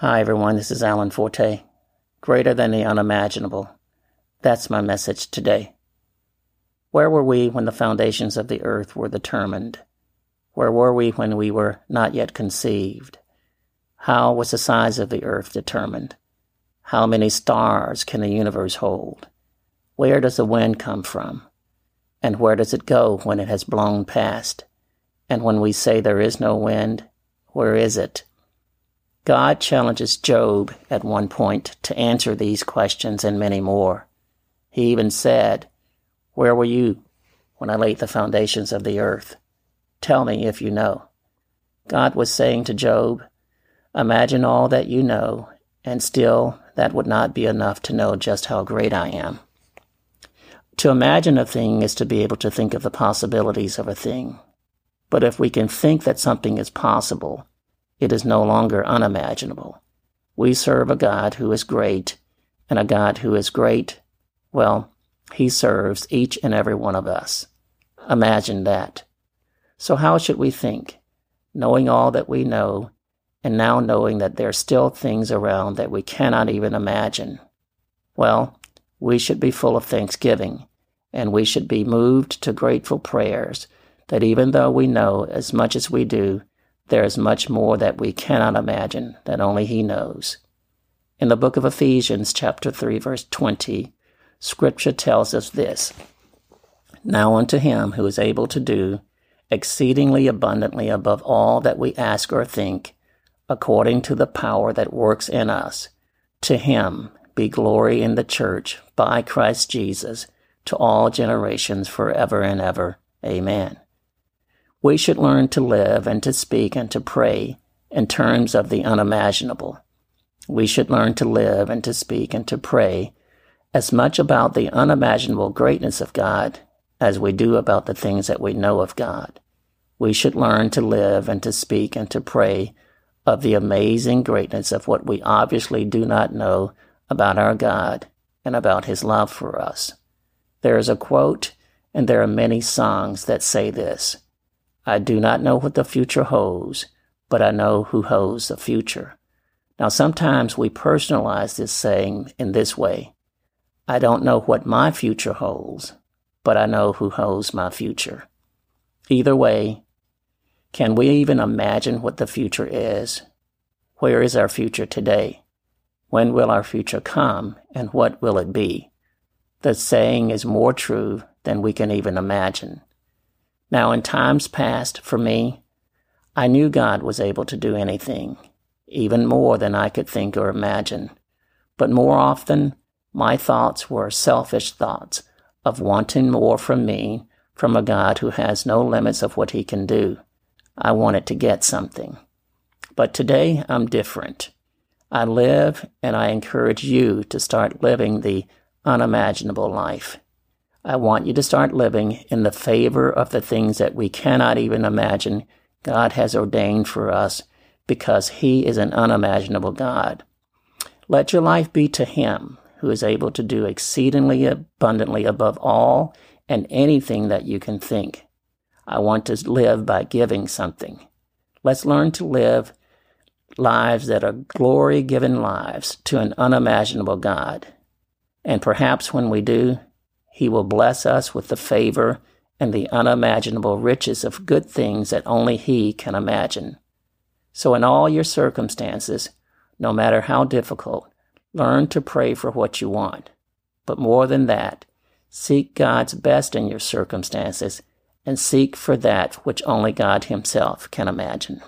Hi, everyone. This is Alan Forte. Greater than the unimaginable. That's my message today. Where were we when the foundations of the earth were determined? Where were we when we were not yet conceived? How was the size of the earth determined? How many stars can the universe hold? Where does the wind come from? And where does it go when it has blown past? And when we say there is no wind, where is it? God challenges Job at one point to answer these questions and many more. He even said, Where were you when I laid the foundations of the earth? Tell me if you know. God was saying to Job, Imagine all that you know, and still that would not be enough to know just how great I am. To imagine a thing is to be able to think of the possibilities of a thing. But if we can think that something is possible, it is no longer unimaginable. We serve a God who is great, and a God who is great, well, he serves each and every one of us. Imagine that. So, how should we think? Knowing all that we know, and now knowing that there are still things around that we cannot even imagine. Well, we should be full of thanksgiving, and we should be moved to grateful prayers that even though we know as much as we do, there is much more that we cannot imagine that only He knows. In the book of Ephesians, chapter 3, verse 20, Scripture tells us this Now unto Him who is able to do exceedingly abundantly above all that we ask or think, according to the power that works in us, to Him be glory in the church by Christ Jesus to all generations forever and ever. Amen we should learn to live and to speak and to pray in terms of the unimaginable. We should learn to live and to speak and to pray as much about the unimaginable greatness of God as we do about the things that we know of God. We should learn to live and to speak and to pray of the amazing greatness of what we obviously do not know about our God and about His love for us. There is a quote, and there are many songs that say this I do not know what the future holds, but I know who holds the future. Now, sometimes we personalize this saying in this way I don't know what my future holds, but I know who holds my future. Either way, can we even imagine what the future is? Where is our future today? When will our future come, and what will it be? The saying is more true than we can even imagine. Now, in times past, for me, I knew God was able to do anything, even more than I could think or imagine. But more often, my thoughts were selfish thoughts of wanting more from me from a God who has no limits of what he can do. I wanted to get something. But today, I'm different. I live and I encourage you to start living the unimaginable life. I want you to start living in the favor of the things that we cannot even imagine God has ordained for us because He is an unimaginable God. Let your life be to Him who is able to do exceedingly abundantly above all and anything that you can think. I want to live by giving something. Let's learn to live lives that are glory given lives to an unimaginable God. And perhaps when we do, he will bless us with the favor and the unimaginable riches of good things that only He can imagine. So, in all your circumstances, no matter how difficult, learn to pray for what you want. But more than that, seek God's best in your circumstances and seek for that which only God Himself can imagine.